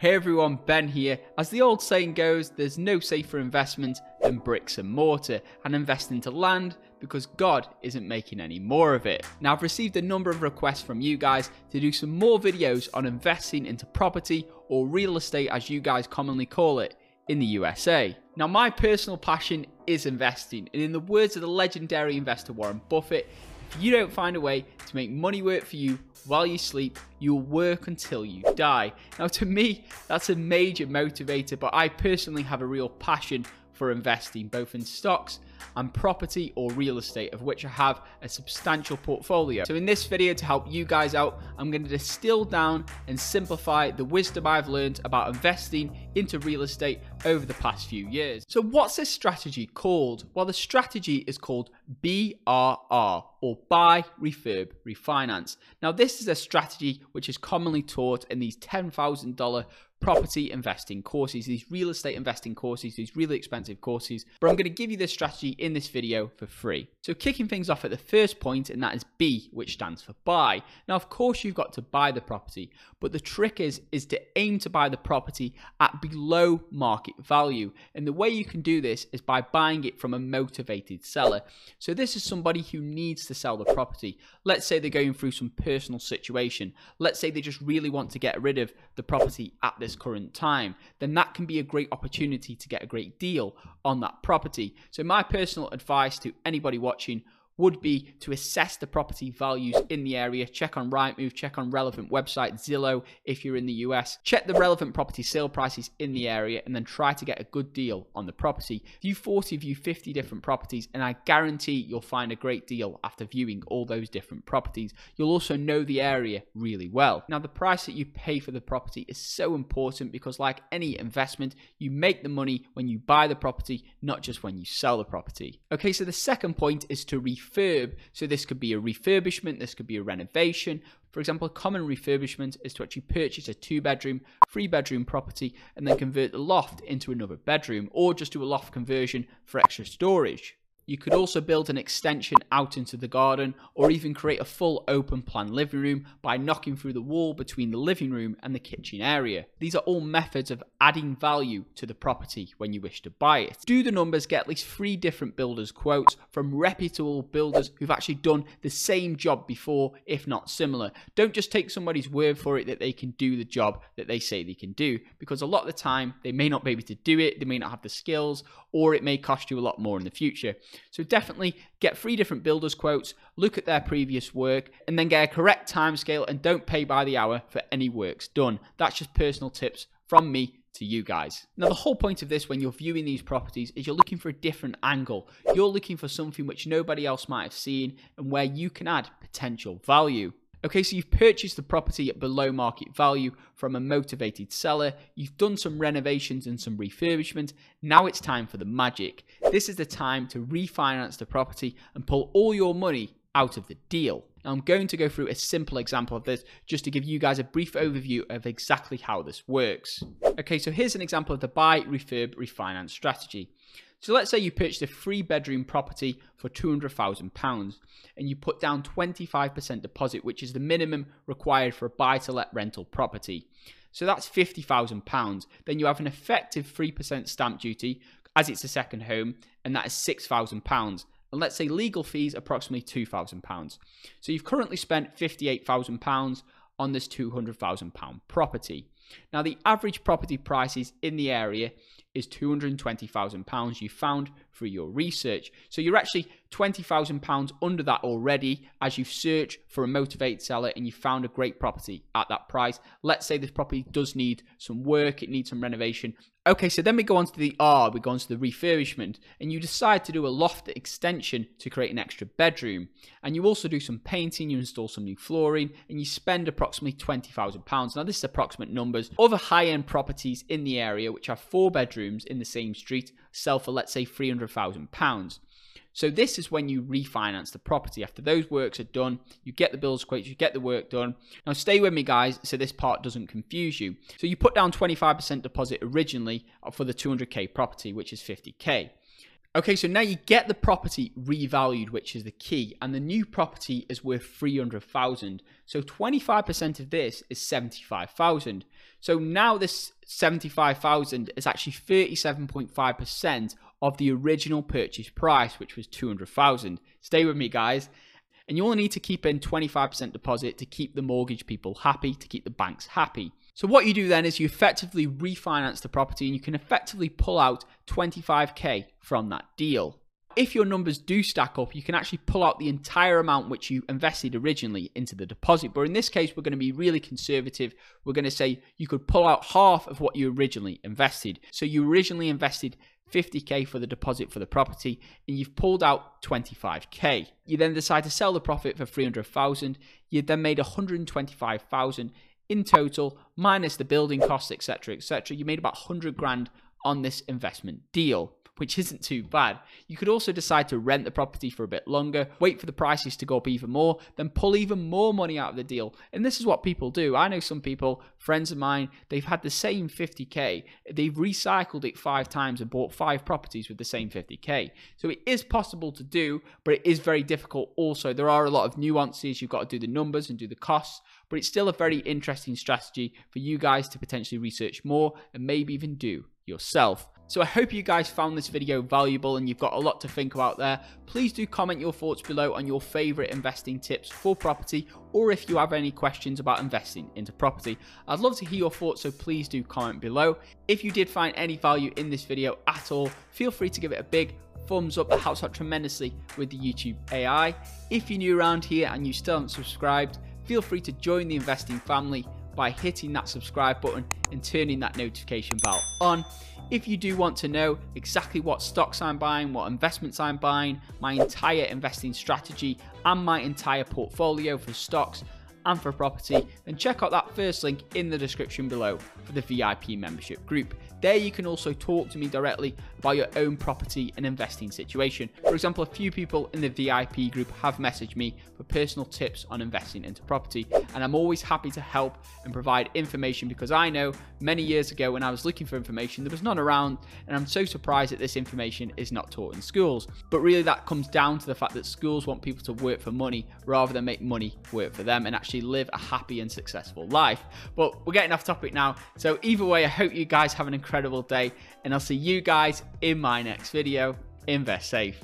Hey everyone, Ben here. As the old saying goes, there's no safer investment than bricks and mortar and invest into land because God isn't making any more of it. Now, I've received a number of requests from you guys to do some more videos on investing into property or real estate, as you guys commonly call it, in the USA. Now, my personal passion is investing, and in the words of the legendary investor Warren Buffett, if you don't find a way to make money work for you while you sleep, you'll work until you die. Now, to me, that's a major motivator, but I personally have a real passion for investing, both in stocks and property or real estate, of which I have a substantial portfolio. So in this video, to help you guys out, I'm going to distill down and simplify the wisdom I've learned about investing into real estate over the past few years. So what's this strategy called? Well, the strategy is called BRR or buy, refurb, refinance. Now, this is a strategy which is commonly taught in these $10,000 property investing courses, these real estate investing courses, these really expensive courses. But I'm going to give you this strategy in this video for free. So kicking things off at the first point, and that is B, which stands for buy. Now, of course, you've got to buy the property, but the trick is, is to aim to buy the property at below market value. And the way you can do this is by buying it from a motivated seller. So this is somebody who needs to sell the property. Let's say they're going through some personal situation. Let's say they just really want to get rid of the property at this current time. Then that can be a great opportunity to get a great deal on that property. So my personal advice to anybody watching would be to assess the property values in the area, check on Rightmove, check on relevant website, Zillow if you're in the US, check the relevant property sale prices in the area, and then try to get a good deal on the property. View 40, view 50 different properties, and I guarantee you'll find a great deal after viewing all those different properties. You'll also know the area really well. Now, the price that you pay for the property is so important because, like any investment, you make the money when you buy the property, not just when you sell the property. Okay, so the second point is to refurb refurb. So this could be a refurbishment, this could be a renovation. For example, a common refurbishment is to actually purchase a two bedroom, three bedroom property and then convert the loft into another bedroom or just do a loft conversion for extra storage. You could also build an extension out into the garden or even create a full open plan living room by knocking through the wall between the living room and the kitchen area. These are all methods of adding value to the property when you wish to buy it. Do the numbers, get at least three different builders quotes from reputable builders who've actually done the same job before, if not similar. Don't just take somebody's word for it that they can do the job that they say they can do because a lot of the time they may not be able to do it, they may not have the skills, or it may cost you a lot more in the future. So definitely get three different builders quotes, look at their previous work, and then get a correct timescale and don't pay by the hour for any works done. That's just personal tips from me to you guys. Now, the whole point of this when you're viewing these properties is you're looking for a different angle. You're looking for something which nobody else might have seen and where you can add potential value. Okay, so you've purchased the property at below market value from a motivated seller. You've done some renovations and some refurbishment. Now it's time for the magic. This is the time to refinance the property and pull all your money out of the deal. Now, I'm going to go through a simple example of this just to give you guys a brief overview of exactly how this works. Okay, so here's an example of the buy, refurb, refinance strategy. So let's say you purchased a three bedroom property for £200,000 and you put down 25% deposit, which is the minimum required for a buy to let rental property. So that's £50,000. Then you have an effective 3% stamp duty as it's a second home, and that is £6,000. And let's say legal fees approximately £2,000. So you've currently spent £58,000 on this £200,000 property. Now, the average property prices in the area is £220,000 you found through your research. So you're actually £20,000 under that already as you've searched for a motivated seller and you found a great property at that price. Let's say this property does need some work, it needs some renovation. Okay, so then we go on to the R, we go on to the refurbishment, and you decide to do a loft extension to create an extra bedroom. And you also do some painting, you install some new flooring, and you spend approximately £20,000. Now, this is approximate numbers. Other high end properties in the area, which have four bedrooms in the same street, sell for, let's say, £300,000. So this is when you refinance the property. After those works are done, you get the bills quotes, you get the work done. Now stay with me guys so this part doesn't confuse you. So you put down 25% deposit originally for the 200k property, which is 50k. Okay, so now you get the property revalued, which is the key, and the new property is worth 300,000. So 25% of this is 75,000. So now this 75,000 is actually 37.5% of the original purchase price, which was 200,000. Stay with me, guys. And you only need to keep in 25% deposit to keep the mortgage people happy, to keep the banks happy. So what you do then is you effectively refinance the property and you can effectively pull out 25k from that deal. If your numbers do stack up, you can actually pull out the entire amount which you invested originally into the deposit. But in this case, we're going to be really conservative. We're going to say you could pull out half of what you originally invested. So you originally invested 50k for the deposit for the property and you've pulled out 25k. You then decide to sell the profit for 300,000. You then made 125,000 in total, minus the building costs, etc., etc., you made about 100 grand on this investment deal, which isn't too bad. You could also decide to rent the property for a bit longer, wait for the prices to go up even more, then pull even more money out of the deal. And this is what people do. I know some people, friends of mine, they've had the same 50k, they've recycled it five times and bought five properties with the same 50k. So it is possible to do, but it is very difficult also. There are a lot of nuances. You've got to do the numbers and do the costs but it's still a very interesting strategy for you guys to potentially research more and maybe even do yourself. So I hope you guys found this video valuable and you've got a lot to think about there. Please do comment your thoughts below on your favorite investing tips for property or if you have any questions about investing into property. I'd love to hear your thoughts so please do comment below. If you did find any value in this video at all, feel free to give it a big thumbs up that helps out tremendously with the YouTube AI. If you're new around here and you still haven't subscribed, feel free to join the investing family by hitting that subscribe button and turning that notification bell on. If you do want to know exactly what stocks I'm buying, what investments I'm buying, my entire investing strategy, and my entire portfolio for stocks and for property, then check out that first link in the description below for the VIP membership group. There you can also talk to me directly about your own property and investing situation. For example, a few people in the VIP group have messaged me for personal tips on investing into property, and I'm always happy to help and provide information because I know many years ago when I was looking for information, there was none around, and I'm so surprised that this information is not taught in schools. But really, that comes down to the fact that schools want people to work for money rather than make money work for them and actually live a happy and successful life. But we're getting off topic now. So, either way, I hope you guys have an incredible day, and I'll see you guys in my next video. Invest safe.